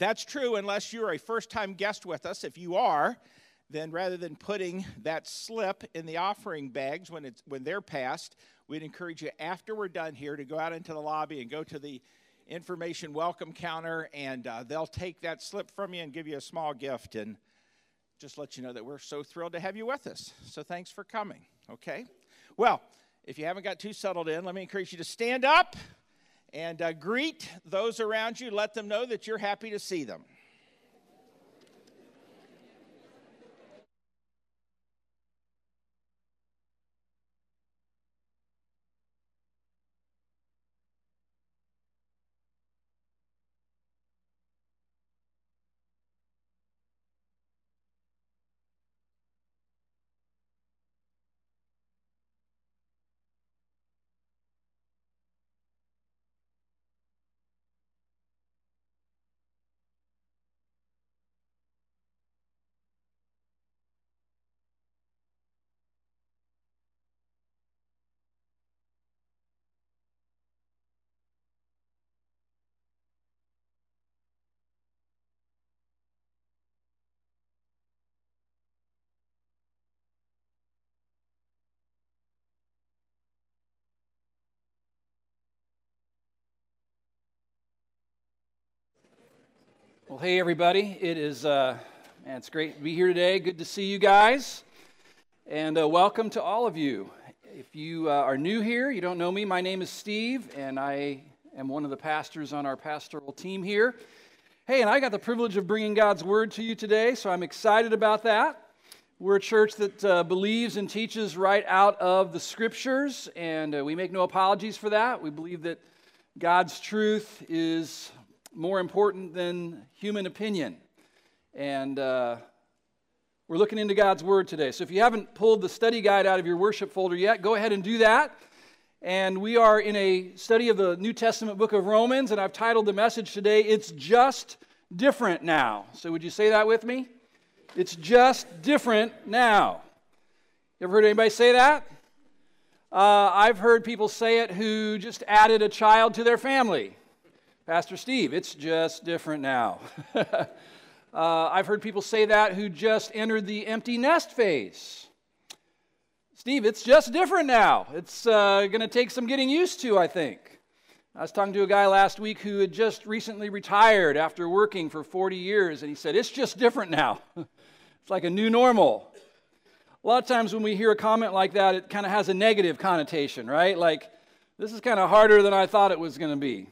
that's true unless you're a first time guest with us. If you are, then rather than putting that slip in the offering bags when, it's, when they're passed, we'd encourage you after we're done here to go out into the lobby and go to the information welcome counter, and uh, they'll take that slip from you and give you a small gift and just let you know that we're so thrilled to have you with us. So thanks for coming, okay? Well, if you haven't got too settled in, let me encourage you to stand up and uh, greet those around you. Let them know that you're happy to see them. Well, hey, everybody. It is, uh, man, it's great to be here today. Good to see you guys. And uh, welcome to all of you. If you uh, are new here, you don't know me, my name is Steve, and I am one of the pastors on our pastoral team here. Hey, and I got the privilege of bringing God's word to you today, so I'm excited about that. We're a church that uh, believes and teaches right out of the scriptures, and uh, we make no apologies for that. We believe that God's truth is more important than human opinion. And uh, we're looking into God's Word today. So if you haven't pulled the study guide out of your worship folder yet, go ahead and do that. And we are in a study of the New Testament book of Romans, and I've titled the message today, It's Just Different Now. So would you say that with me? It's just different now. You ever heard anybody say that? Uh, I've heard people say it who just added a child to their family. Pastor Steve, it's just different now. uh, I've heard people say that who just entered the empty nest phase. Steve, it's just different now. It's uh, going to take some getting used to, I think. I was talking to a guy last week who had just recently retired after working for 40 years, and he said, It's just different now. it's like a new normal. A lot of times when we hear a comment like that, it kind of has a negative connotation, right? Like, this is kind of harder than I thought it was going to be.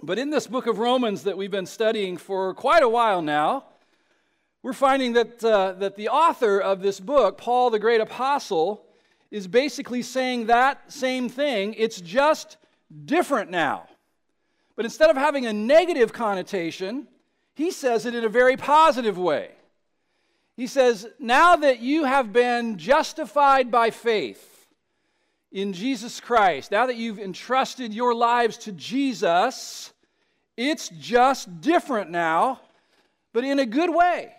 But in this book of Romans that we've been studying for quite a while now, we're finding that, uh, that the author of this book, Paul the great apostle, is basically saying that same thing. It's just different now. But instead of having a negative connotation, he says it in a very positive way. He says, Now that you have been justified by faith in Jesus Christ, now that you've entrusted your lives to Jesus, it's just different now, but in a good way.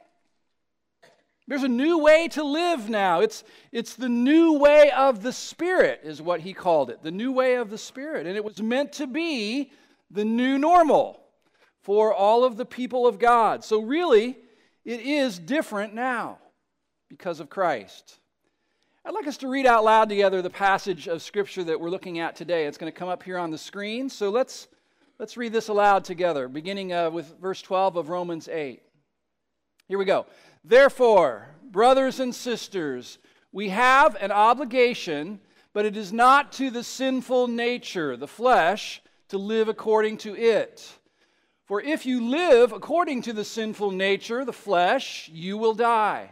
There's a new way to live now. It's, it's the new way of the Spirit, is what he called it. The new way of the Spirit. And it was meant to be the new normal for all of the people of God. So, really, it is different now because of Christ. I'd like us to read out loud together the passage of Scripture that we're looking at today. It's going to come up here on the screen. So, let's Let's read this aloud together, beginning uh, with verse 12 of Romans 8. Here we go. Therefore, brothers and sisters, we have an obligation, but it is not to the sinful nature, the flesh, to live according to it. For if you live according to the sinful nature, the flesh, you will die.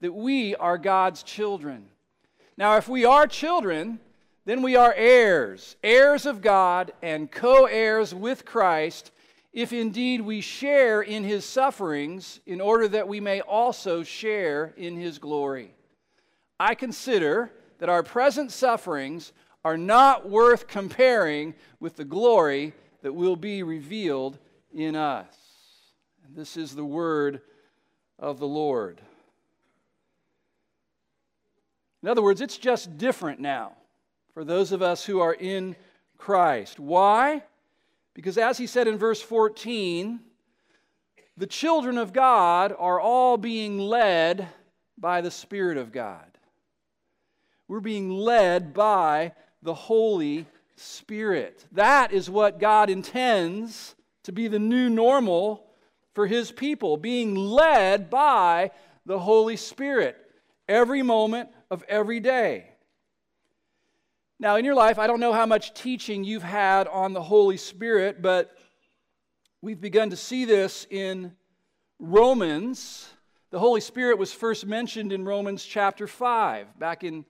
that we are God's children. Now, if we are children, then we are heirs, heirs of God, and co heirs with Christ, if indeed we share in his sufferings, in order that we may also share in his glory. I consider that our present sufferings are not worth comparing with the glory that will be revealed in us. This is the word of the Lord. In other words, it's just different now for those of us who are in Christ. Why? Because as he said in verse 14, the children of God are all being led by the Spirit of God. We're being led by the Holy Spirit. That is what God intends to be the new normal for His people, being led by the Holy Spirit every moment of every day. Now, in your life, I don't know how much teaching you've had on the Holy Spirit, but we've begun to see this in Romans. The Holy Spirit was first mentioned in Romans chapter 5. Back in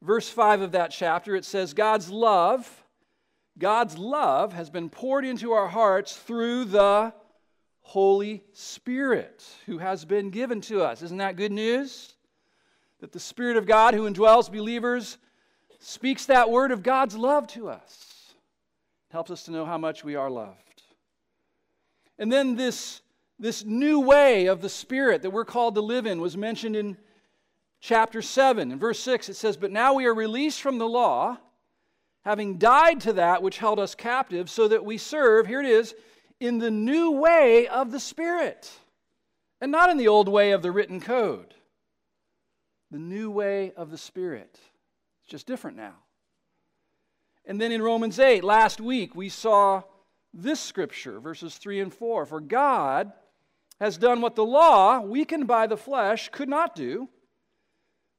verse 5 of that chapter, it says, God's love, God's love has been poured into our hearts through the Holy Spirit who has been given to us. Isn't that good news? That the Spirit of God who indwells believers speaks that word of God's love to us. Helps us to know how much we are loved. And then this, this new way of the Spirit that we're called to live in was mentioned in chapter 7. In verse 6, it says, But now we are released from the law, having died to that which held us captive, so that we serve, here it is, in the new way of the Spirit, and not in the old way of the written code. The new way of the Spirit. It's just different now. And then in Romans 8, last week, we saw this scripture, verses 3 and 4. For God has done what the law, weakened by the flesh, could not do.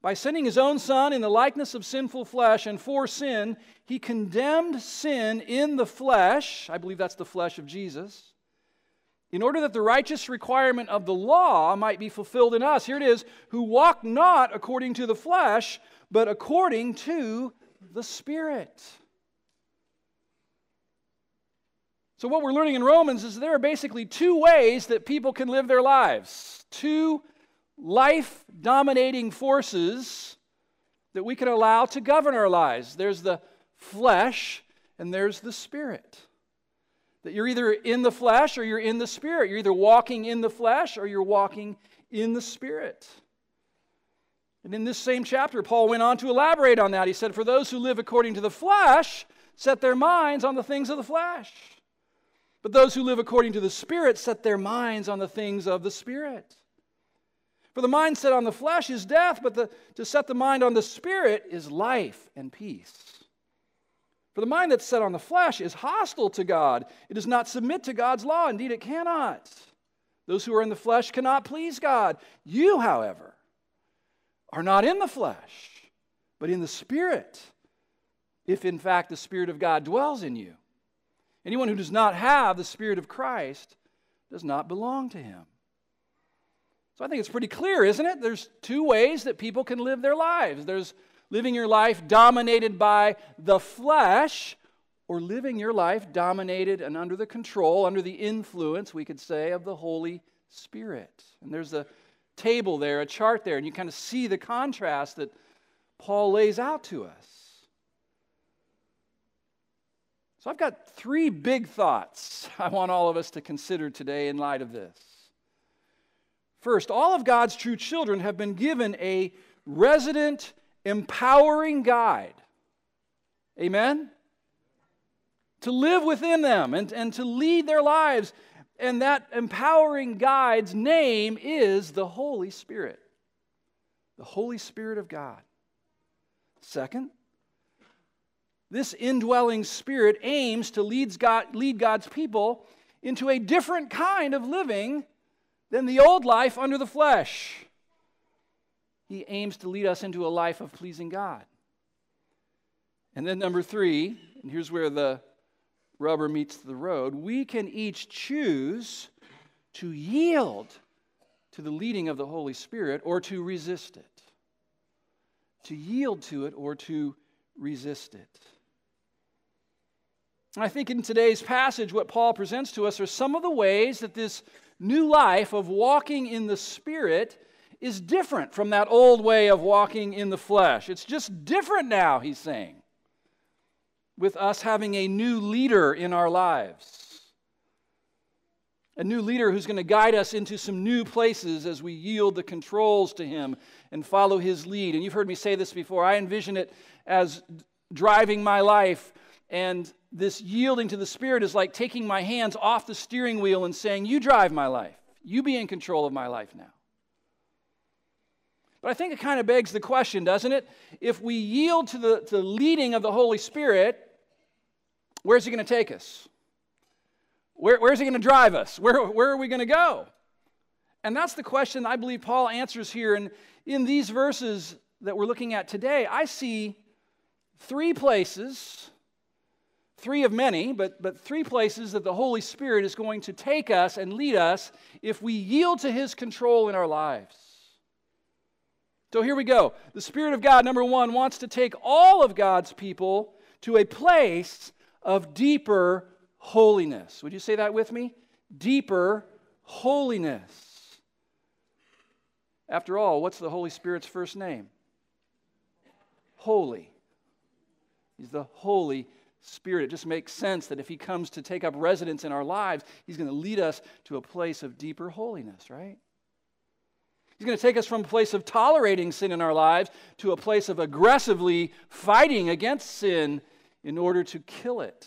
By sending his own Son in the likeness of sinful flesh and for sin, he condemned sin in the flesh. I believe that's the flesh of Jesus. In order that the righteous requirement of the law might be fulfilled in us. Here it is who walk not according to the flesh, but according to the Spirit. So, what we're learning in Romans is there are basically two ways that people can live their lives, two life dominating forces that we can allow to govern our lives. There's the flesh and there's the spirit. That you're either in the flesh or you're in the spirit. You're either walking in the flesh or you're walking in the spirit. And in this same chapter, Paul went on to elaborate on that. He said, For those who live according to the flesh set their minds on the things of the flesh. But those who live according to the Spirit set their minds on the things of the Spirit. For the mind set on the flesh is death, but the, to set the mind on the Spirit is life and peace. For the mind that's set on the flesh is hostile to God. It does not submit to God's law. Indeed, it cannot. Those who are in the flesh cannot please God. You, however, are not in the flesh, but in the Spirit, if in fact the Spirit of God dwells in you. Anyone who does not have the Spirit of Christ does not belong to him. So I think it's pretty clear, isn't it? There's two ways that people can live their lives there's living your life dominated by the flesh, or living your life dominated and under the control, under the influence, we could say, of the Holy Spirit. And there's a table there, a chart there, and you kind of see the contrast that Paul lays out to us. So I've got three big thoughts I want all of us to consider today in light of this. First, all of God's true children have been given a resident, empowering guide. Amen? To live within them and, and to lead their lives and that empowering guide's name is the Holy Spirit. The Holy Spirit of God. Second, this indwelling spirit aims to lead, God, lead God's people into a different kind of living than the old life under the flesh. He aims to lead us into a life of pleasing God. And then, number three, and here's where the rubber meets the road, we can each choose to yield to the leading of the Holy Spirit or to resist it. To yield to it or to resist it. I think in today's passage, what Paul presents to us are some of the ways that this new life of walking in the Spirit is different from that old way of walking in the flesh. It's just different now, he's saying, with us having a new leader in our lives. A new leader who's going to guide us into some new places as we yield the controls to him and follow his lead. And you've heard me say this before. I envision it as driving my life, and this yielding to the Spirit is like taking my hands off the steering wheel and saying, You drive my life. You be in control of my life now. But I think it kind of begs the question, doesn't it? If we yield to the, to the leading of the Holy Spirit, where's He going to take us? Where, where's He going to drive us? Where, where are we going to go? And that's the question I believe Paul answers here. And in these verses that we're looking at today, I see three places, three of many, but, but three places that the Holy Spirit is going to take us and lead us if we yield to His control in our lives. So here we go. The Spirit of God, number one, wants to take all of God's people to a place of deeper holiness. Would you say that with me? Deeper holiness. After all, what's the Holy Spirit's first name? Holy. He's the Holy Spirit. It just makes sense that if He comes to take up residence in our lives, He's going to lead us to a place of deeper holiness, right? He's going to take us from a place of tolerating sin in our lives to a place of aggressively fighting against sin in order to kill it.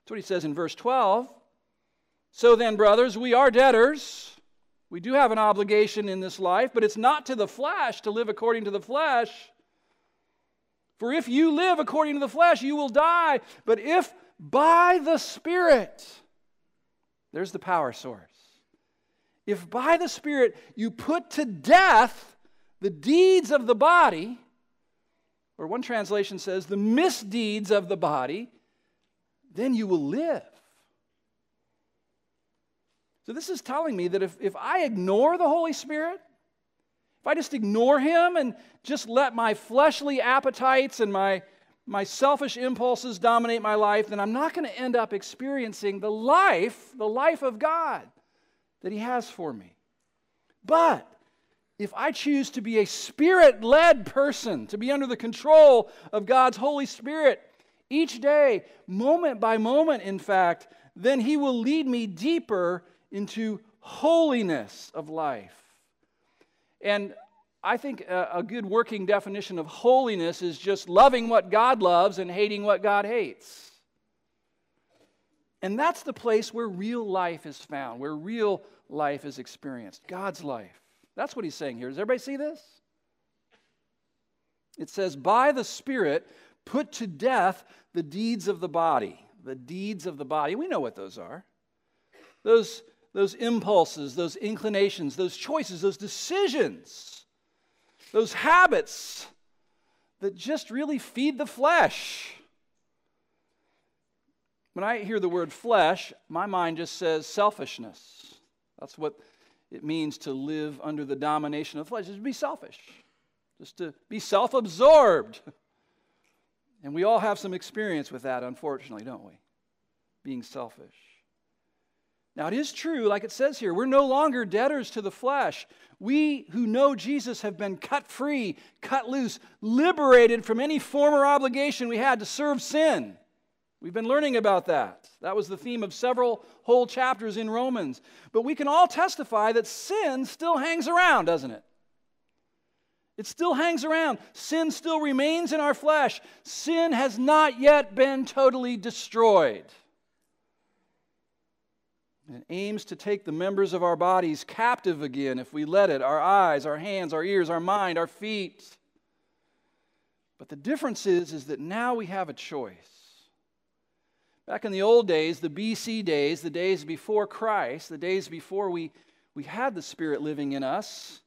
That's what he says in verse 12. So then, brothers, we are debtors. We do have an obligation in this life, but it's not to the flesh to live according to the flesh. For if you live according to the flesh, you will die. But if by the Spirit, there's the power source if by the Spirit you put to death the deeds of the body, or one translation says the misdeeds of the body, then you will live. So, this is telling me that if, if I ignore the Holy Spirit, if I just ignore Him and just let my fleshly appetites and my, my selfish impulses dominate my life, then I'm not going to end up experiencing the life, the life of God that He has for me. But if I choose to be a spirit led person, to be under the control of God's Holy Spirit each day, moment by moment, in fact, then He will lead me deeper into holiness of life. And I think a, good working definition of holiness is just loving what God loves and hating what God hates. And that's the place where real life is found, where real life is experienced. God's life. That's what he's saying here. Does everybody see this? It says, by the Spirit, put to death the deeds of the body. The deeds of the body. We know what those are. Those, those impulses, those inclinations, those choices, those decisions, those habits that just really feed the flesh. When I hear the word flesh, my mind just says selfishness. That's what it means to live under the domination of the flesh, is to be selfish, just to be self absorbed. And we all have some experience with that, unfortunately, don't we? Being selfish. Now, it is true, like it says here, we're no longer debtors to the flesh. We who know Jesus have been cut free, cut loose, liberated from any former obligation we had to serve sin. We've been learning about that. That was the theme of several whole chapters in Romans. But we can all testify that sin still hangs around, doesn't it? It still hangs around. Sin still remains in our flesh. Sin has not yet been totally destroyed. It aims to take the members of our bodies captive again if we let it our eyes, our hands, our ears, our mind, our feet. But the difference is, is that now we have a choice. Back in the old days, the BC days, the days before Christ, the days before we, we had the Spirit living in us,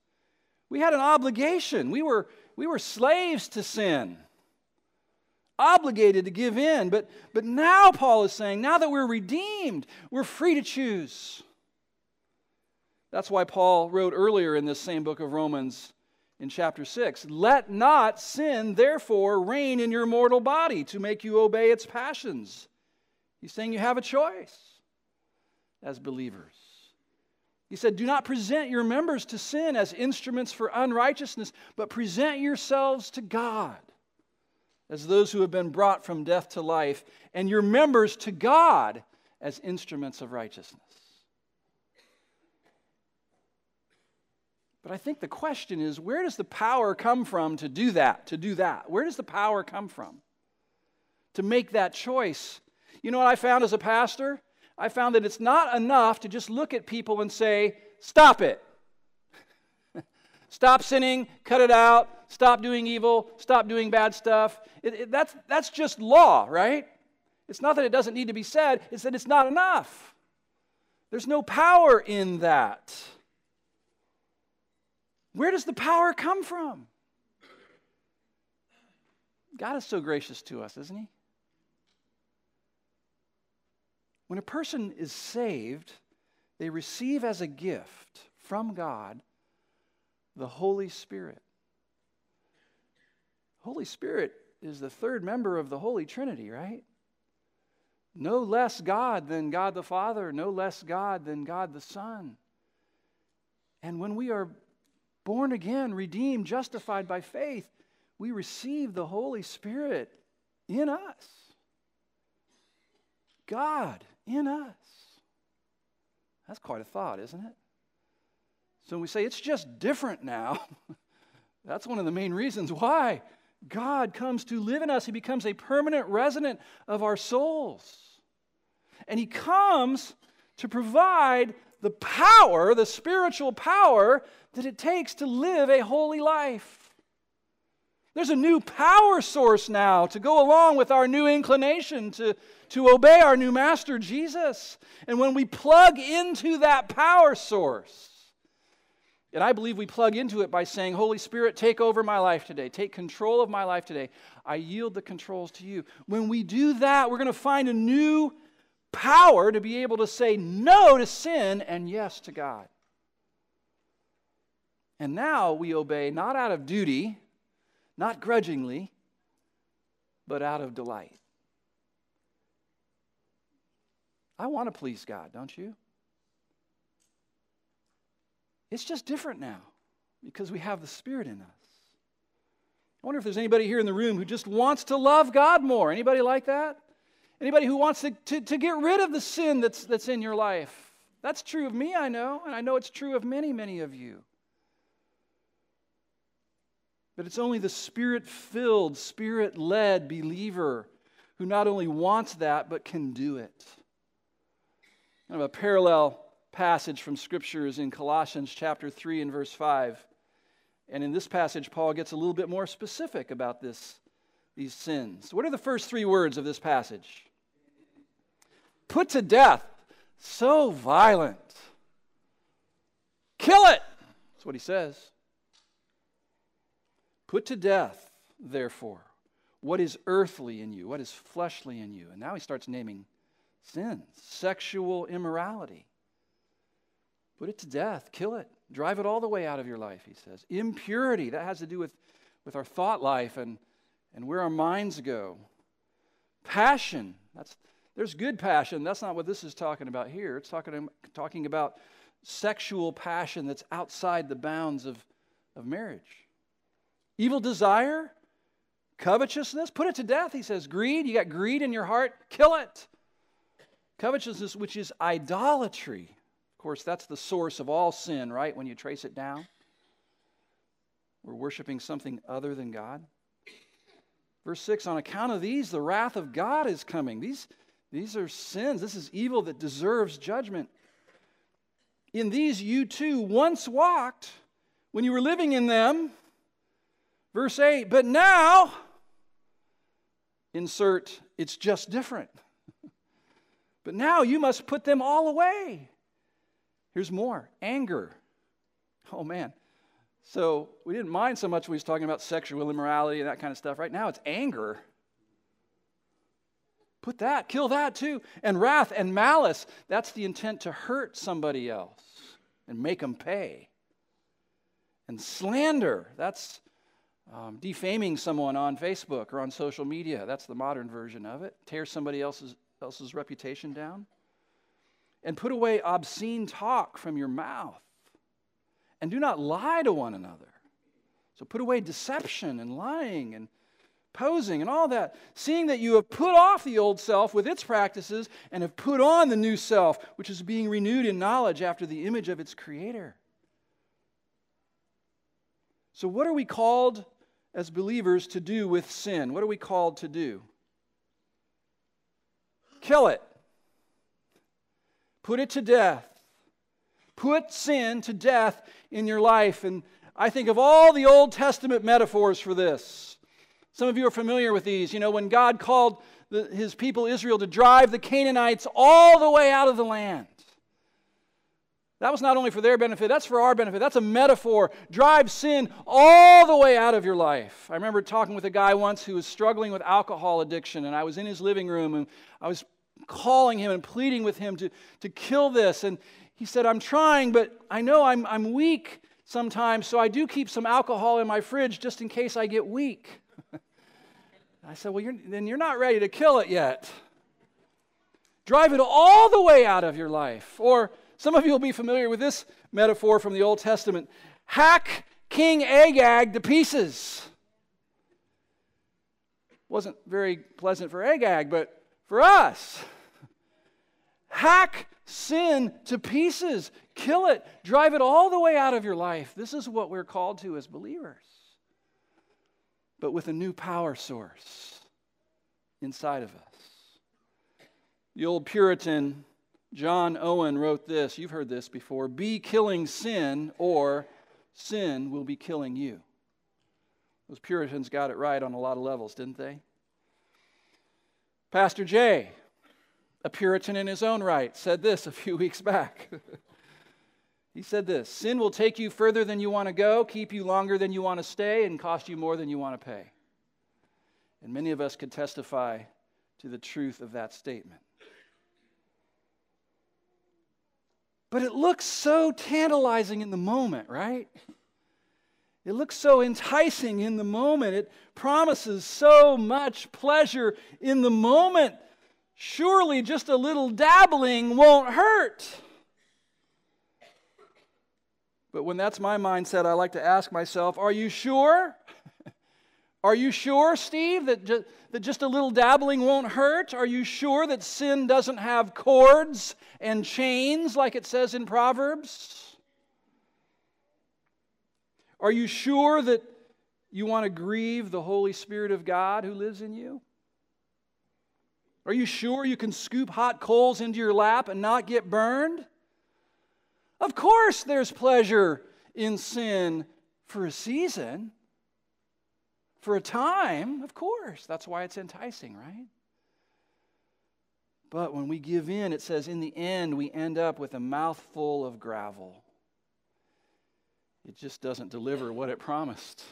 we had an obligation. We were, we were slaves to sin, obligated to give in. But, but now, Paul is saying, now that we're redeemed, we're free to choose. That's why Paul wrote earlier in this same book of Romans, in chapter 6. Let not sin, therefore, reign in your mortal body to make you obey its passions. He's saying you have a choice as believers. He said, Do not present your members to sin as instruments for unrighteousness, but present yourselves to God as those who have been brought from death to life, and your members to God as instruments of righteousness. But I think the question is where does the power come from to do that, to do that? Where does the power come from to make that choice? You know what I found as a pastor? I found that it's not enough to just look at people and say, stop it. stop sinning, cut it out, stop doing evil, stop doing bad stuff. It, it, that's, that's just law, right? It's not that it doesn't need to be said, it's that it's not enough. There's no power in that. Where does the power come from? God is so gracious to us, isn't He? When a person is saved, they receive as a gift from God the Holy Spirit. Holy Spirit is the third member of the Holy Trinity, right? No less God than God the Father, no less God than God the Son. And when we are born again, redeemed, justified by faith, we receive the Holy Spirit in us. God in us. That's quite a thought, isn't it? So we say it's just different now, that's one of the main reasons why God comes to live in us. He becomes a permanent resident of our souls. And He comes to provide the power, the spiritual power that it takes to live a holy life. There's a new power source now to go along with our new inclination to, to obey our new master, Jesus. And when we plug into that power source, and I believe we plug into it by saying, Holy Spirit, take over my life today. Take control of my life today. I yield the controls to you. When we do that, we're going to find a new power to be able to say no to sin and yes to God. And now we obey not out of duty, not grudgingly, but out of delight. I want to please God, don't you? It's just different now because we have the Spirit in us. I wonder if there's anybody here in the room who just wants to love God more. Anybody like that? Anybody who wants to, to, to get rid of the sin that's, that's in your life? That's true of me, I know, and I know it's true of many, many of you. But it's only the spirit filled, spirit led believer who not only wants that, but can do it. Kind of a parallel passage from Scripture is in Colossians chapter 3 and verse 5. And in this passage, Paul gets a little bit more specific about this, these sins. What are the first three words of this passage? Put to death. So violent. Kill it. That's what he says. Put to death, therefore, what is earthly in you, what is fleshly in you. And now he starts naming sins, sexual immorality. Put it to death, kill it, drive it all the way out of your life, he says. Impurity, that has to do with, with our thought life and, and where our minds go. Passion, that's, there's good passion. That's not what this is talking about here. It's talking, talking about sexual passion that's outside the bounds of, of marriage. Evil desire, covetousness, put it to death. He says, greed, you got greed in your heart, kill it. Covetousness, which is idolatry. Of course, that's the source of all sin, right? When you trace it down, we're worshiping something other than God. Verse 6 On account of these, the wrath of God is coming. These, these are sins. This is evil that deserves judgment. In these, you too once walked when you were living in them Verse 8, but now, insert, it's just different. But now you must put them all away. Here's more anger. Oh, man. So we didn't mind so much when he was talking about sexual immorality and that kind of stuff. Right now it's anger. Put that, kill that too. And wrath and malice, that's the intent to hurt somebody else and make them pay And slander, that's um, defaming someone on Facebook or on social media. That's the modern version of it. Tear somebody else's, else's reputation down. And put away obscene talk from your mouth. And do not lie to one another. So put away deception and lying and posing and all that, seeing that you have put off the old self with its practices and have put on the new self, which is being renewed in knowledge after the image of its creator. So, what are we called as believers to do with sin? What are we called to do? Kill it, put it to death. Put sin to death in your life. And I think of all the Old Testament metaphors for this. Some of you are familiar with these. You know, when God called the, his people Israel to drive the Canaanites all the way out of the land. That was not only for their benefit, that's for our benefit. That's a metaphor. Drive sin all the way out of your life. I remember talking with a guy once who was struggling with alcohol addiction, and I was in his living room and I was calling him and pleading with him to, to kill this. And he said, I'm trying, but I know I'm, I'm weak sometimes, so I do keep some alcohol in my fridge just in case I get weak. I said, Well, you're, then you're not ready to kill it yet. Drive it all the way out of your life. Or some of you will be familiar with this metaphor from the Old Testament hack King Agag to pieces. Wasn't very pleasant for Agag, but for us. Hack sin to pieces, kill it, drive it all the way out of your life. This is what we're called to as believers but with a new power source inside of us. The old Puritan John Owen wrote this. You've heard this before Be killing sin, or sin will be killing you. Those Puritans got it right on a lot of levels, didn't they? Pastor Jay, a Puritan in his own right, said this a few weeks back. He said this Sin will take you further than you want to go, keep you longer than you want to stay, and cost you more than you want to pay. And many of us could testify to the truth of that statement. But it looks so tantalizing in the moment, right? It looks so enticing in the moment. It promises so much pleasure in the moment. Surely just a little dabbling won't hurt. But when that's my mindset, I like to ask myself, are you sure? Are you sure, Steve, that, ju- that just a little dabbling won't hurt? Are you sure that sin doesn't have cords and chains like it says in Proverbs? Are you sure that you want to grieve the Holy Spirit of God who lives in you? Are you sure you can scoop hot coals into your lap and not get burned? Of course, there's pleasure in sin for a season, for a time, of course. That's why it's enticing, right? But when we give in, it says in the end, we end up with a mouthful of gravel. It just doesn't deliver what it promised.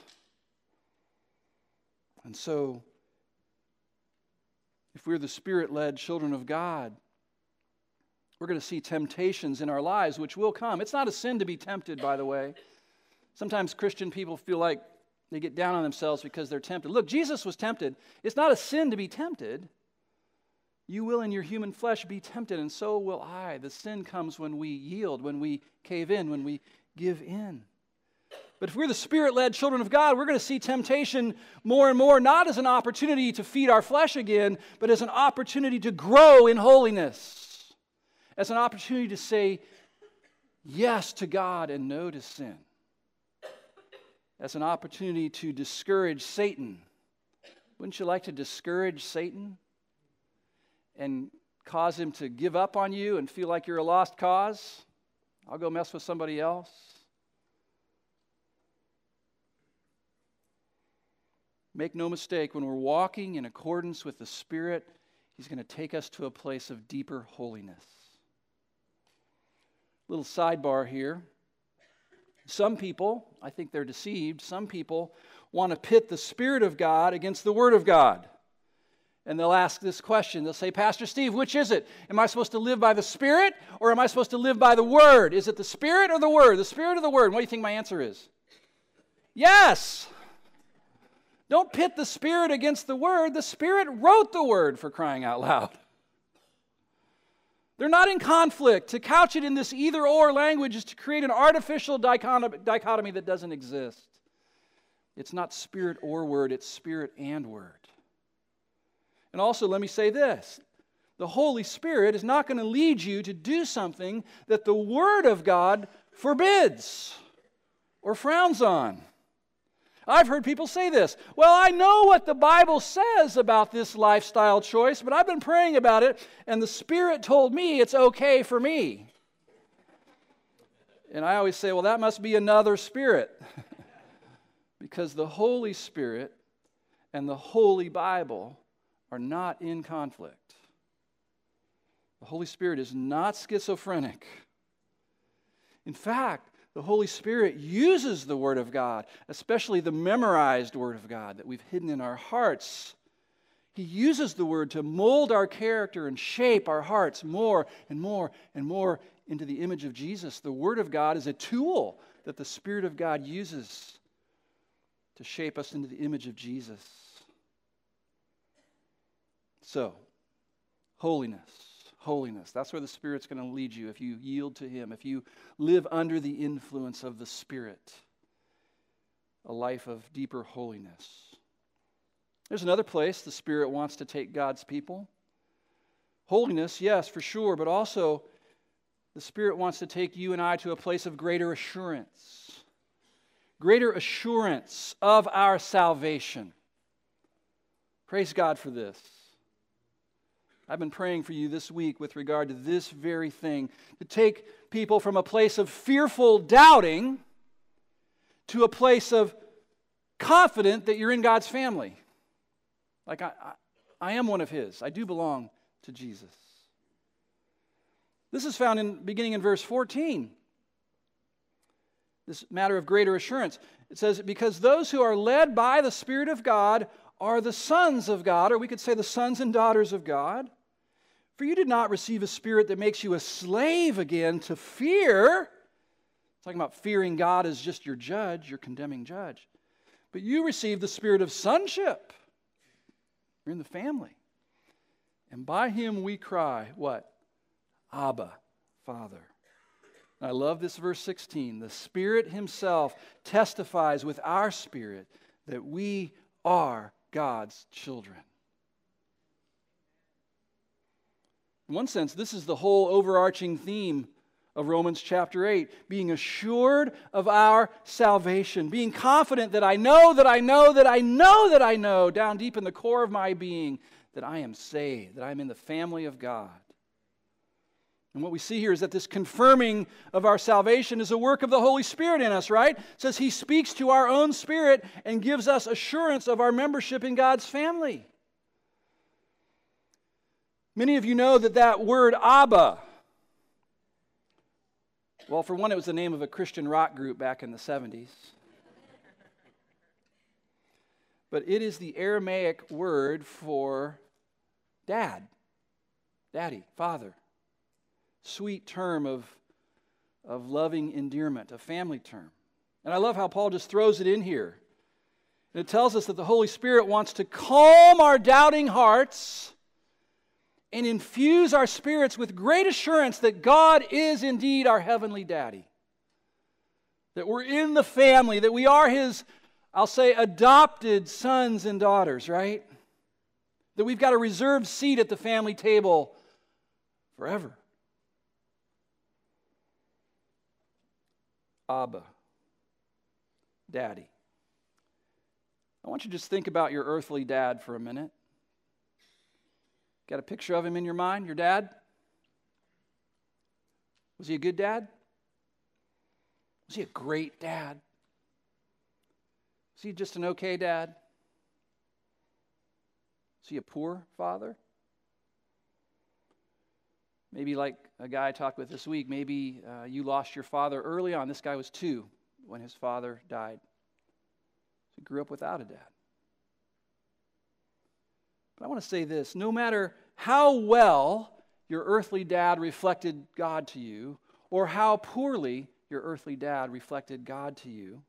And so, if we're the spirit led children of God, we're going to see temptations in our lives, which will come. It's not a sin to be tempted, by the way. Sometimes Christian people feel like they get down on themselves because they're tempted. Look, Jesus was tempted. It's not a sin to be tempted. You will in your human flesh be tempted, and so will I. The sin comes when we yield, when we cave in, when we give in. But if we're the spirit led children of God, we're going to see temptation more and more, not as an opportunity to feed our flesh again, but as an opportunity to grow in holiness as an opportunity to say yes to God and no to sin, as an opportunity to discourage Satan. Wouldn't you like to discourage Satan and cause him to give up on you and feel like you're a lost cause? I'll go mess with somebody else. Make no mistake, when we're walking in accordance with the Spirit, He's going to take us to a place of deeper holiness. Little sidebar here. Some people, I think they're deceived, some people want to pit the Spirit of God against the Word of God. And they'll ask this question. They'll say, Pastor Steve, which is it? Am I supposed to live by the Spirit or am I supposed to live by the Word? Is it the Spirit or the Word? The Spirit or the Word? what do you think my answer is? Yes. Don't pit the Spirit against the Word. The Spirit wrote the Word for crying out loud. They're not in conflict. To couch it in this either or language is to create an artificial dichotomy that doesn't exist. It's not spirit or word, it's spirit and word. And also, let me say this the Holy Spirit is not going to lead you to do something that the Word of God forbids or frowns on. I've heard people say this. Well, I know what the Bible says about this lifestyle choice, but I've been praying about it, and the Spirit told me it's okay for me. And I always say, well, that must be another spirit. because the Holy Spirit and the Holy Bible are not in conflict. The Holy Spirit is not schizophrenic. In fact, the Holy Spirit uses the Word of God, especially the memorized Word of God that we've hidden in our hearts. He uses the Word to mold our character and shape our hearts more and more and more into the image of Jesus. The Word of God is a tool that the Spirit of God uses to shape us into the image of Jesus. So, holiness holiness. That's where the Spirit's going to lead you if you yield to Him, if you live under the influence of the Spirit, a life of deeper holiness. There's another place the Spirit wants to take God's people. Holiness, yes, for sure, but also the Spirit wants to take you and I to a place of greater assurance. Greater assurance of our salvation. Praise God for this. I've been praying for you this week with regard to this very thing to take people from a place of fearful doubting to a place of confident that you're in God's family. Like, I, I, I am one of His, I do belong to Jesus. This is found in beginning in verse 14. This matter of greater assurance. It says, Because those who are led by the Spirit of God are the sons of God, or we could say the sons and daughters of God. For you did not receive a spirit that makes you a slave again to fear. Talking about fearing God as just your judge, your condemning judge. But you received the spirit of sonship. You're in the family. And by him we cry, what? Abba, Father. I love this verse 16. The Spirit Himself testifies with our spirit that we are God's children. In one sense, this is the whole overarching theme of Romans chapter 8 being assured of our salvation, being confident that I know, that I know, that I know, that I know, down deep in the core of my being, that I am saved, that I'm in the family of God. And what we see here is that this confirming of our salvation is a work of the Holy Spirit in us, right? It says He speaks to our own spirit and gives us assurance of our membership in God's family. Many of you know that that word Abba, well, for one, it was the name of a Christian rock group back in the 70s. But it is the Aramaic word for dad, daddy, father. Sweet term of, of loving endearment, a family term. And I love how Paul just throws it in here. And it tells us that the Holy Spirit wants to calm our doubting hearts and infuse our spirits with great assurance that God is indeed our heavenly daddy. That we're in the family, that we are his, I'll say, adopted sons and daughters, right? That we've got a reserved seat at the family table forever. Abba, Daddy. I want you to just think about your earthly dad for a minute. Got a picture of him in your mind, your dad? Was he a good dad? Was he a great dad? Was he just an okay dad? Was he a poor father? Maybe like a guy I talked with this week, maybe uh, you lost your father early on. This guy was two when his father died. So he grew up without a dad. But I want to say this no matter how well your earthly dad reflected God to you, or how poorly your earthly dad reflected God to you,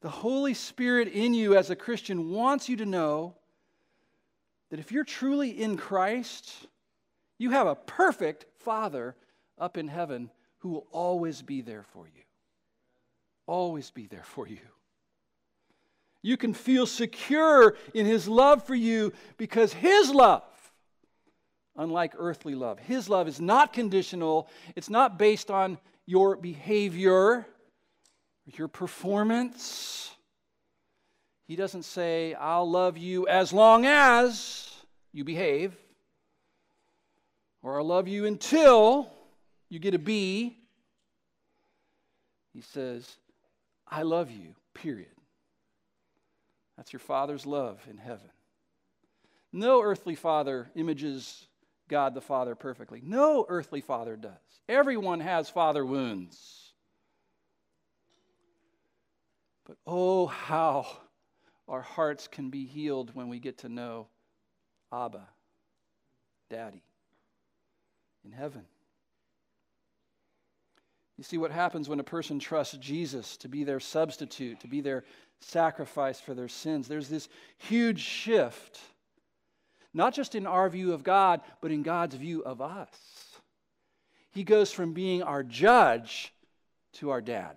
The Holy Spirit in you as a Christian wants you to know that if you're truly in Christ, you have a perfect Father up in heaven who will always be there for you. Always be there for you. You can feel secure in His love for you because His love, unlike earthly love, His love is not conditional, it's not based on your behavior, your performance. He doesn't say, I'll love you as long as you behave, or I'll love you until you get a B. He says, I love you, period. That's your Father's love in heaven. No earthly father images God the Father perfectly. No earthly father does. Everyone has father wounds. But oh, how our hearts can be healed when we get to know Abba, Daddy, in heaven. You see what happens when a person trusts Jesus to be their substitute, to be their sacrifice for their sins. There's this huge shift, not just in our view of God, but in God's view of us. He goes from being our judge to our dad.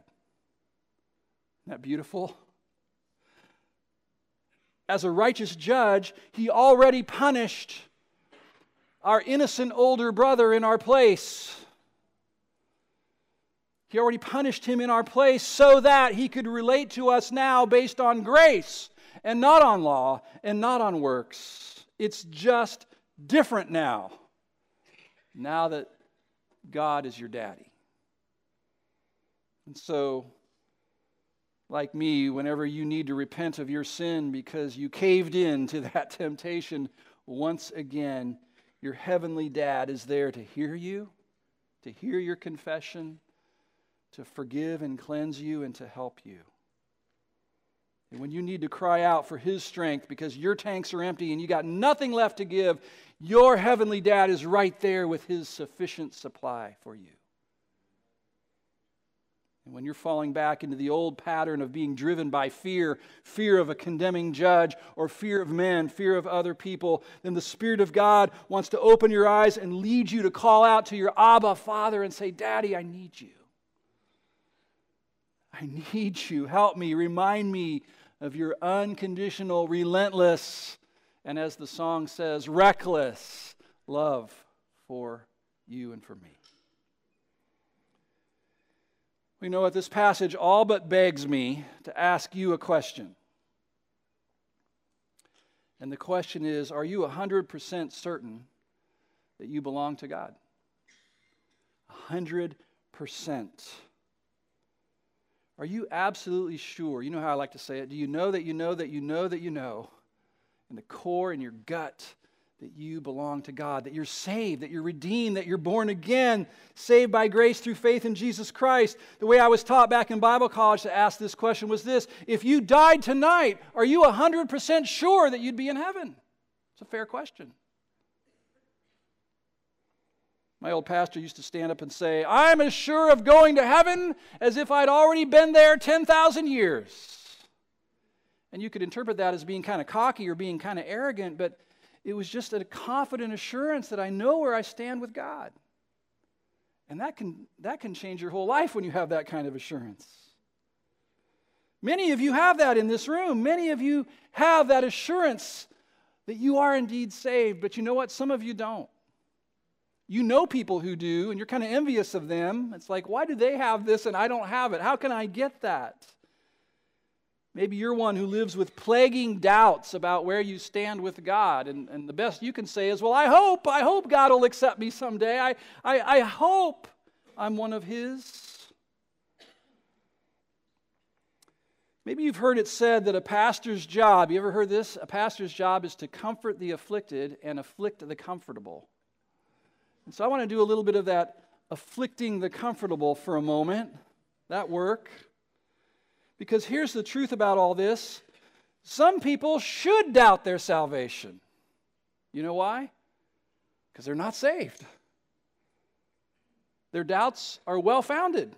Isn't that beautiful? As a righteous judge, he already punished our innocent older brother in our place. He already punished him in our place so that he could relate to us now based on grace and not on law and not on works. It's just different now. Now that God is your daddy. And so, like me, whenever you need to repent of your sin because you caved in to that temptation once again, your heavenly dad is there to hear you, to hear your confession to forgive and cleanse you and to help you. And when you need to cry out for His strength because your tanks are empty and you got nothing left to give, your heavenly dad is right there with His sufficient supply for you. And when you're falling back into the old pattern of being driven by fear, fear of a condemning judge, or fear of men, fear of other people, then the Spirit of God wants to open your eyes and lead you to call out to your Abba Father and say, Daddy, I need you. I need you. Help me. Remind me of your unconditional, relentless, and as the song says, reckless love for you and for me. We know what this passage all but begs me to ask you a question. And the question is Are you 100% certain that you belong to God? 100%. Are you absolutely sure? You know how I like to say it. Do you know that you know that you know that you know in the core, in your gut, that you belong to God, that you're saved, that you're redeemed, that you're born again, saved by grace through faith in Jesus Christ? The way I was taught back in Bible college to ask this question was this If you died tonight, are you 100% sure that you'd be in heaven? It's a fair question. My old pastor used to stand up and say, I'm as sure of going to heaven as if I'd already been there 10,000 years. And you could interpret that as being kind of cocky or being kind of arrogant, but it was just a confident assurance that I know where I stand with God. And that can, that can change your whole life when you have that kind of assurance. Many of you have that in this room. Many of you have that assurance that you are indeed saved, but you know what? Some of you don't. You know people who do, and you're kind of envious of them. It's like, why do they have this and I don't have it? How can I get that? Maybe you're one who lives with plaguing doubts about where you stand with God. And, and the best you can say is, Well, I hope, I hope God will accept me someday. I, I, I hope I'm one of His. Maybe you've heard it said that a pastor's job, you ever heard this? A pastor's job is to comfort the afflicted and afflict the comfortable. And so I want to do a little bit of that afflicting the comfortable for a moment, that work. Because here's the truth about all this some people should doubt their salvation. You know why? Because they're not saved. Their doubts are well founded.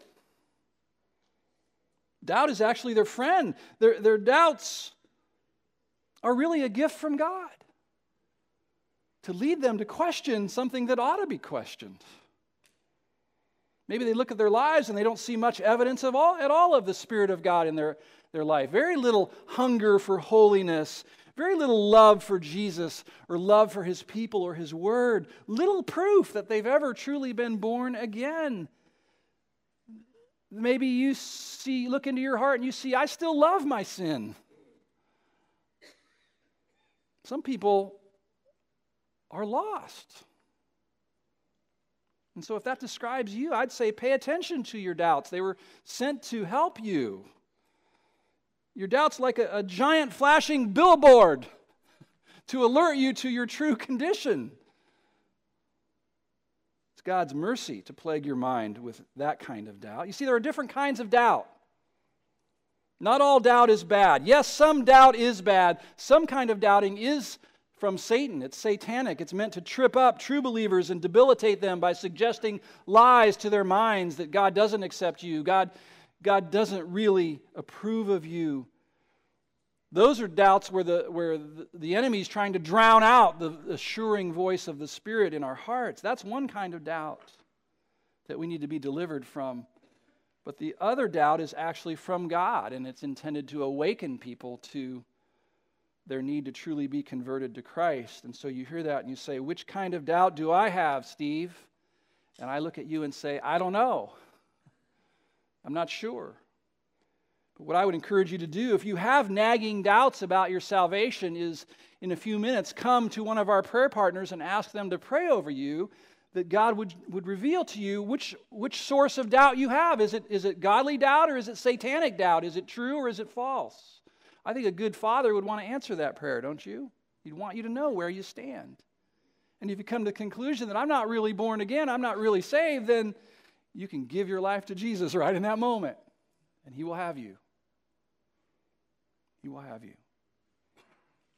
Doubt is actually their friend. Their, their doubts are really a gift from God to lead them to question something that ought to be questioned. Maybe they look at their lives and they don't see much evidence of all, at all of the Spirit of God in their, their life. Very little hunger for holiness, very little love for Jesus or love for his people or his word. Little proof that they've ever truly been born again. Maybe you see, look into your heart and you see, I still love my sin. Some people are lost. And so, if that describes you, I'd say pay attention to your doubts. They were sent to help you. Your doubts, like a, a giant flashing billboard to alert you to your true condition. It's God's mercy to plague your mind with that kind of doubt. You see, there are different kinds of doubt. Not all doubt is bad. Yes, some doubt is bad. Some kind of doubting is from Satan. It's satanic. It's meant to trip up true believers and debilitate them by suggesting lies to their minds that God doesn't accept you, God, God doesn't really approve of you. Those are doubts where the, where the, enemy is trying to drown out the assuring voice of the Spirit in our hearts. That's one kind of doubt that we need to be delivered from. But the other doubt is actually from God, and it's intended to awaken people to their need to truly be converted to Christ. And so you hear that and you say, Which kind of doubt do I have, Steve? And I look at you and say, I don't know. I'm not sure. But what I would encourage you to do, if you have nagging doubts about your salvation, is in a few minutes come to one of our prayer partners and ask them to pray over you that God would, would reveal to you which, which source of doubt you have. Is it, is it godly doubt or is it satanic doubt? Is it true or is it false? I think a good father would want to answer that prayer, don't you? He'd want you to know where you stand. And if you come to the conclusion that I'm not really born again, I'm not really saved, then you can give your life to Jesus right in that moment, and He will have you. He will have you.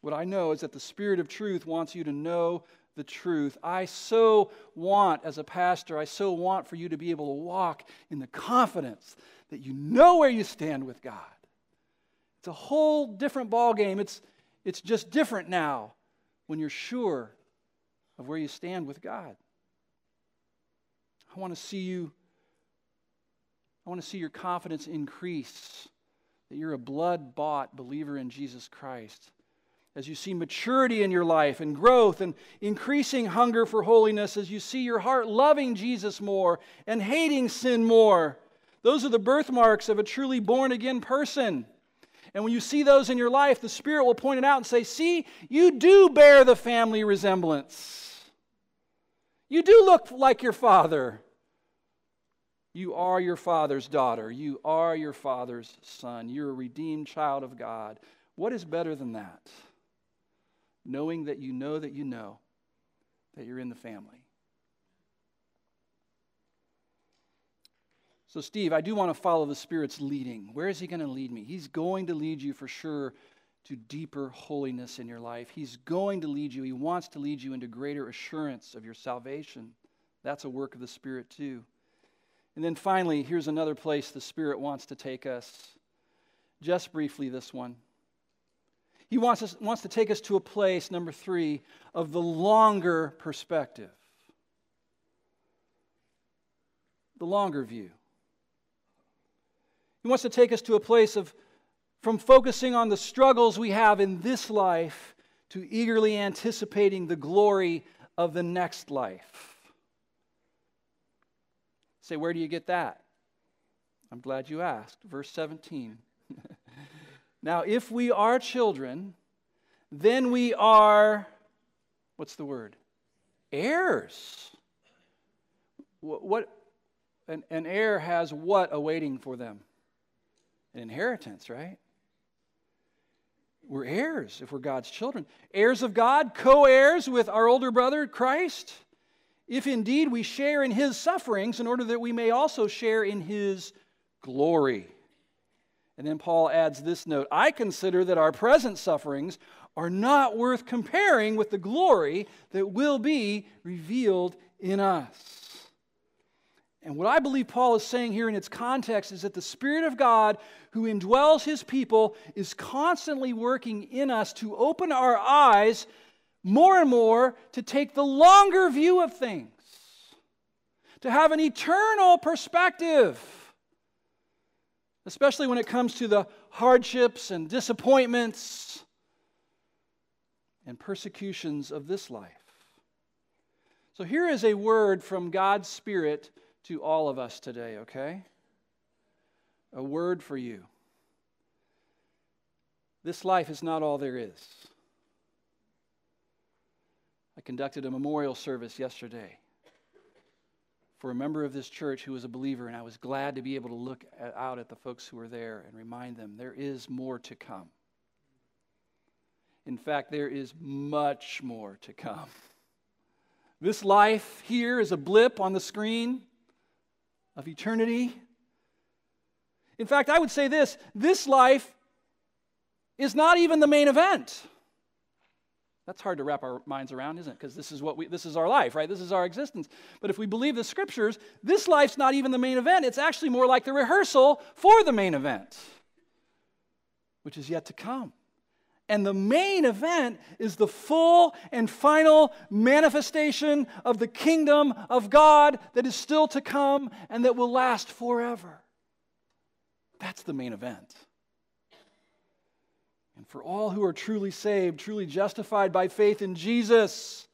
What I know is that the Spirit of truth wants you to know the truth. I so want, as a pastor, I so want for you to be able to walk in the confidence that you know where you stand with God. It's a whole different ballgame. It's, it's just different now when you're sure of where you stand with God. I want to see you, I want to see your confidence increase that you're a blood bought believer in Jesus Christ. As you see maturity in your life and growth and increasing hunger for holiness, as you see your heart loving Jesus more and hating sin more, those are the birthmarks of a truly born again person. And when you see those in your life, the Spirit will point it out and say, See, you do bear the family resemblance. You do look like your father. You are your father's daughter. You are your father's son. You're a redeemed child of God. What is better than that? Knowing that you know that you know that you're in the family. So, Steve, I do want to follow the Spirit's leading. Where is He going to lead me? He's going to lead you for sure to deeper holiness in your life. He's going to lead you. He wants to lead you into greater assurance of your salvation. That's a work of the Spirit, too. And then finally, here's another place the Spirit wants to take us. Just briefly, this one. He wants, us, wants to take us to a place, number three, of the longer perspective. The longer view. He wants to take us to a place of from focusing on the struggles we have in this life to eagerly anticipating the glory of the next life. Say, where do you get that? I'm glad you asked. Verse 17. now, if we are children, then we are, what's the word? Heirs. What, what an, an heir has what awaiting for them? An inheritance, right? We're heirs if we're God's children. Heirs of God, co heirs with our older brother, Christ, if indeed we share in his sufferings in order that we may also share in his glory. And then Paul adds this note I consider that our present sufferings are not worth comparing with the glory that will be revealed in us. And what I believe Paul is saying here in its context is that the Spirit of God, who indwells his people, is constantly working in us to open our eyes more and more to take the longer view of things, to have an eternal perspective, especially when it comes to the hardships and disappointments and persecutions of this life. So here is a word from God's Spirit to all of us today, okay? A word for you. This life is not all there is. I conducted a memorial service yesterday for a member of this church who was a believer, and I was glad to be able to look at, out at the folks who were there and remind them there is more to come. In fact, there is much more to come. This life here is a blip on the screen of eternity. In fact, I would say this this life is not even the main event. That's hard to wrap our minds around, isn't it? Because this is what we this is our life, right? This is our existence. But if we believe the scriptures, this life's not even the main event. It's actually more like the rehearsal for the main event, which is yet to come. And the main event is the full and final manifestation of the kingdom of God that is still to come and that will last forever. That's the main event. And for all who are truly saved, truly justified by faith in Jesus,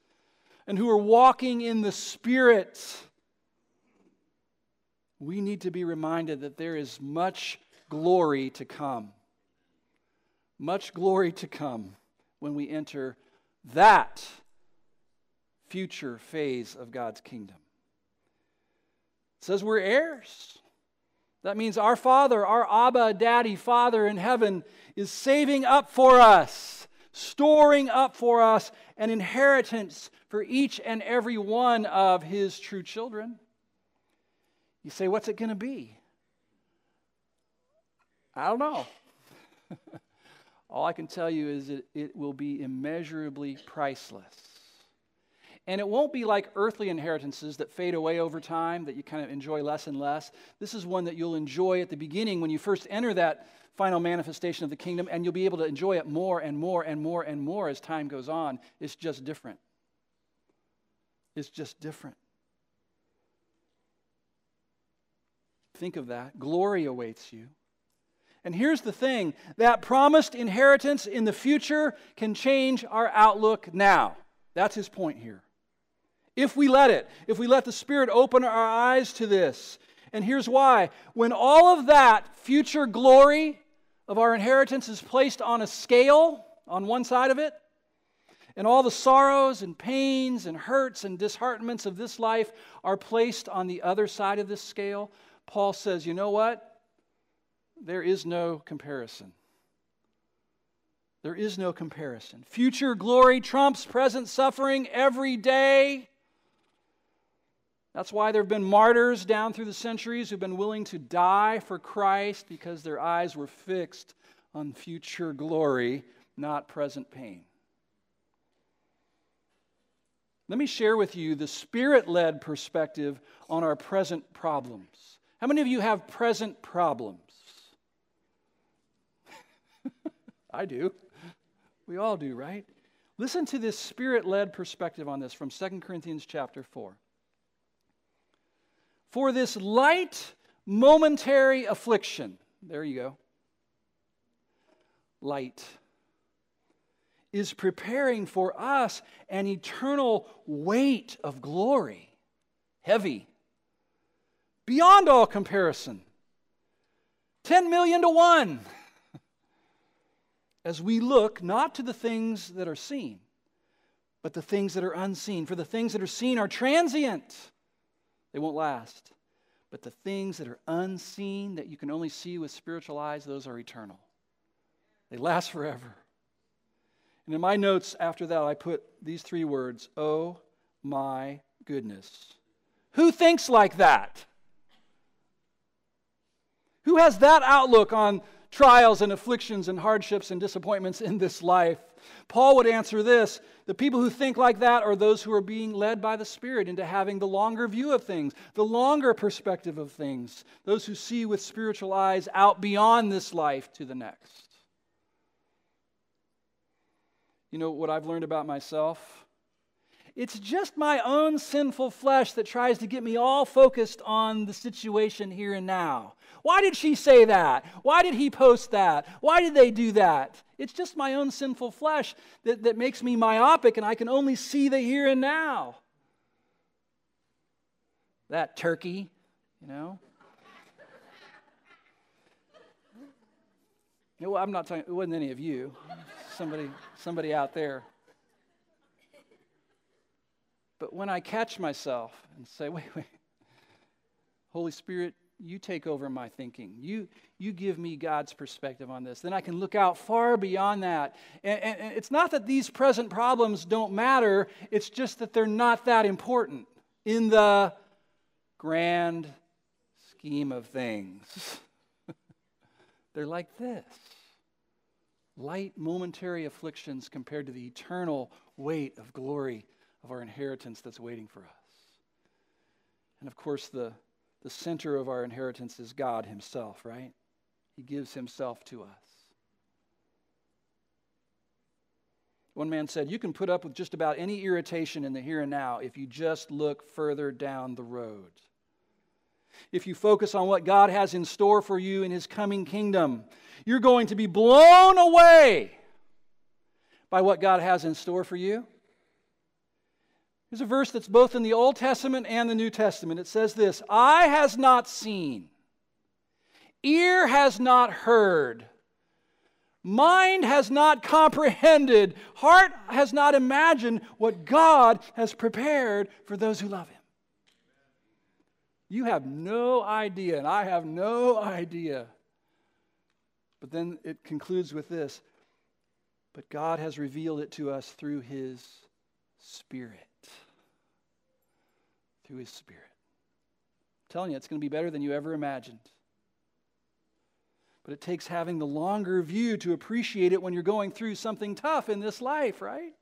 and who are walking in the Spirit, we need to be reminded that there is much glory to come much glory to come when we enter that future phase of God's kingdom. It says we're heirs. That means our Father, our Abba, Daddy, Father in heaven, is saving up for us, storing up for us an inheritance for each and every one of His true children. You say, what's it going to be? I don't know. All I can tell you is that it will be immeasurably priceless. And it won't be like earthly inheritances that fade away over time, that you kind of enjoy less and less. This is one that you'll enjoy at the beginning when you first enter that final manifestation of the kingdom, and you'll be able to enjoy it more and more and more and more as time goes on. It's just different. It's just different. Think of that. Glory awaits you. And here's the thing that promised inheritance in the future can change our outlook now. That's his point here. If we let it, if we let the Spirit open our eyes to this. And here's why. When all of that future glory of our inheritance is placed on a scale on one side of it, and all the sorrows and pains and hurts and disheartenments of this life are placed on the other side of this scale, Paul says, you know what? There is no comparison. There is no comparison. Future glory trumps present suffering every day. That's why there have been martyrs down through the centuries who've been willing to die for Christ because their eyes were fixed on future glory, not present pain. Let me share with you the spirit led perspective on our present problems. How many of you have present problems? I do. We all do, right? Listen to this spirit led perspective on this from 2 Corinthians chapter 4. For this light, momentary affliction, there you go, light, is preparing for us an eternal weight of glory, heavy, beyond all comparison. 10 million to one as we look not to the things that are seen, but the things that are unseen. For the things that are seen are transient, they won't last. But the things that are unseen, that you can only see with spiritual eyes, those are eternal. They last forever. And in my notes after that, I put these three words Oh my goodness. Who thinks like that? Who has that outlook on trials and afflictions and hardships and disappointments in this life. Paul would answer this the people who think like that are those who are being led by the Spirit into having the longer view of things, the longer perspective of things, those who see with spiritual eyes out beyond this life to the next. You know what I've learned about myself? It's just my own sinful flesh that tries to get me all focused on the situation here and now. Why did she say that? Why did he post that? Why did they do that? It's just my own sinful flesh that, that makes me myopic and I can only see the here and now. That turkey, you know. No, I'm not talking, it wasn't any of you. Somebody, somebody out there. But when I catch myself and say, wait, wait, Holy Spirit, you take over my thinking. You, you give me God's perspective on this. Then I can look out far beyond that. And, and, and, it's not that these present problems don't matter, it's just that they're not that important in the grand scheme of things. they're like this light, momentary afflictions compared to the eternal weight of glory of our inheritance that's waiting for us. And of course, the, the center of our inheritance is God Himself, right? He gives Himself to us. One man said, You can put up with just about any irritation in the here and now if you just look further down the road. If you focus on what God has in store for you in His coming kingdom, you're going to be blown away by what God has in store for you. Here's a verse that's both in the Old Testament and the New Testament. It says this Eye has not seen, ear has not heard, mind has not comprehended, heart has not imagined what God has prepared for those who love Him. You have no idea, and I have no idea. But then it concludes with this But God has revealed it to us through His Spirit through His Spirit. I'm telling you, it's going to be better than you ever imagined. But it takes having the longer view to appreciate it when you're going through something tough in this life, right?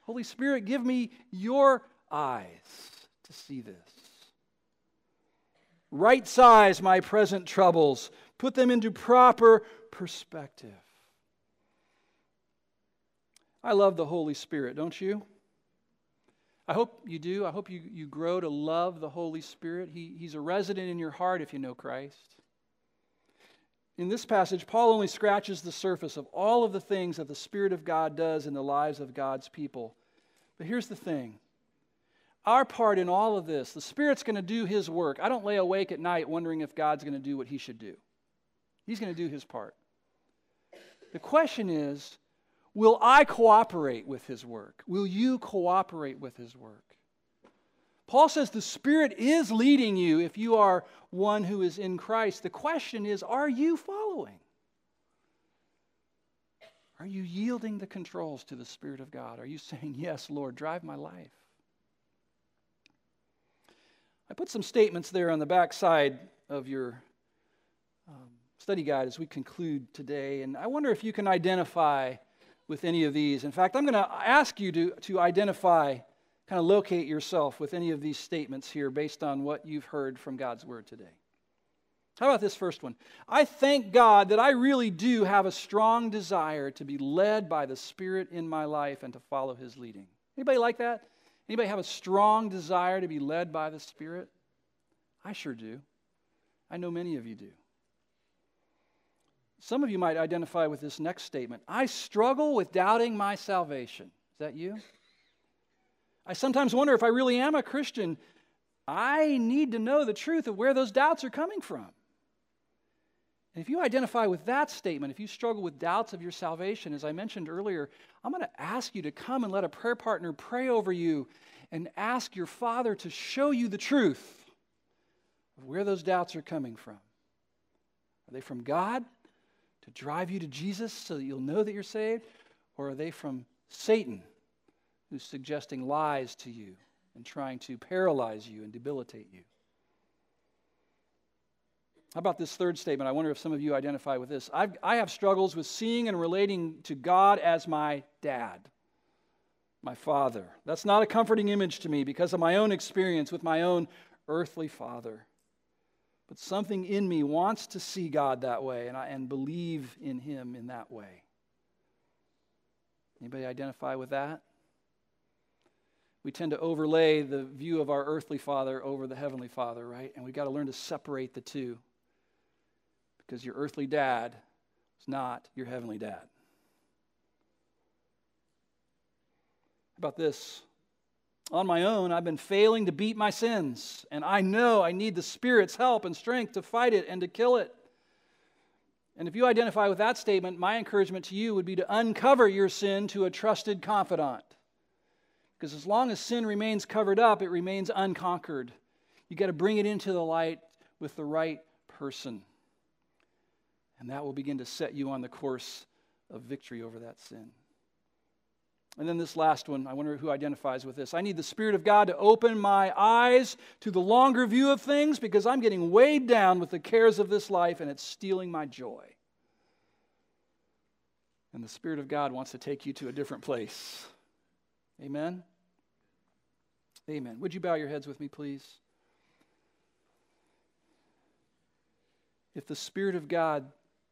Holy Spirit, give me your eyes to see this. Right size my present troubles, put them into proper perspective. I love the Holy Spirit, don't you? I hope you do. I hope you, you grow to love the Holy Spirit. He, he's a resident in your heart if you know Christ. In this passage, Paul only scratches the surface of all of the things that the Spirit of God does in the lives of God's people. But here's the thing our part in all of this, the Spirit's going to do His work. I don't lay awake at night wondering if God's going to do what He should do, He's going to do His part. The question is, Will I cooperate with his work? Will you cooperate with his work? Paul says the Spirit is leading you if you are one who is in Christ. The question is are you following? Are you yielding the controls to the Spirit of God? Are you saying, Yes, Lord, drive my life? I put some statements there on the back side of your um, study guide as we conclude today, and I wonder if you can identify with any of these. In fact, I'm going to ask you to, to identify, kind of locate yourself with any of these statements here based on what you've heard from God's Word today. How about this first one? I thank God that I really do have a strong desire to be led by the Spirit in my life and to follow His leading. Anybody like that? Anybody have a strong desire to be led by the Spirit? I sure do. I know many of you do. Some of you might identify with this next statement I struggle with doubting my salvation. Is that you? I sometimes wonder if I really am a Christian. I need to know the truth of where those doubts are coming from. And if you identify with that statement, if you struggle with doubts of your salvation, as I mentioned earlier, I'm going to ask you to come and let a prayer partner pray over you and ask your Father to show you the truth of where those doubts are coming from. Are they from God? To drive you to Jesus so that you'll know that you're saved? Or are they from Satan, who's suggesting lies to you and trying to paralyze you and debilitate you? How about this third statement? I wonder if some of you identify with this. I've, I have struggles with seeing and relating to God as my dad, my father. That's not a comforting image to me because of my own experience with my own earthly father. But something in me wants to see God that way and, I, and believe in Him in that way. Anybody identify with that? We tend to overlay the view of our earthly father over the heavenly father, right? And we've got to learn to separate the two because your earthly dad is not your heavenly dad. How about this? On my own, I've been failing to beat my sins, and I know I need the Spirit's help and strength to fight it and to kill it. And if you identify with that statement, my encouragement to you would be to uncover your sin to a trusted confidant. Because as long as sin remains covered up, it remains unconquered. You've got to bring it into the light with the right person. And that will begin to set you on the course of victory over that sin. And then this last one, I wonder who identifies with this. I need the Spirit of God to open my eyes to the longer view of things because I'm getting weighed down with the cares of this life and it's stealing my joy. And the Spirit of God wants to take you to a different place. Amen? Amen. Would you bow your heads with me, please? If the Spirit of God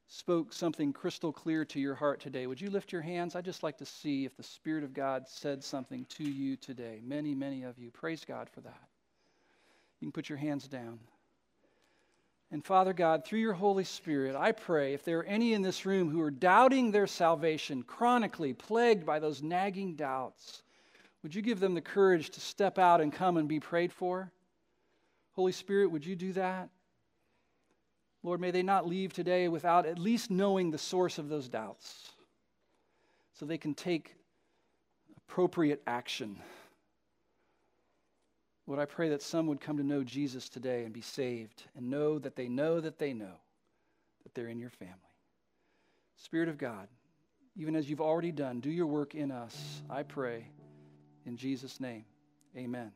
spoke something crystal clear to your heart today, would you lift your hands? I'd just like to see if the Spirit of God said something to you today. Many, many of you. Praise God for that. You can put your hands down. And Father God, through your Holy Spirit, I pray if there are any in this room who are doubting their salvation, chronically plagued by those nagging doubts, would you give them the courage to step out and come and be prayed for? Holy Spirit, would you do that? Lord, may they not leave today without at least knowing the source of those doubts so they can take appropriate action. Lord, I pray that some would come to know Jesus today and be saved and know that they know that they know that they're in your family. Spirit of God, even as you've already done, do your work in us, I pray. In Jesus' name, amen.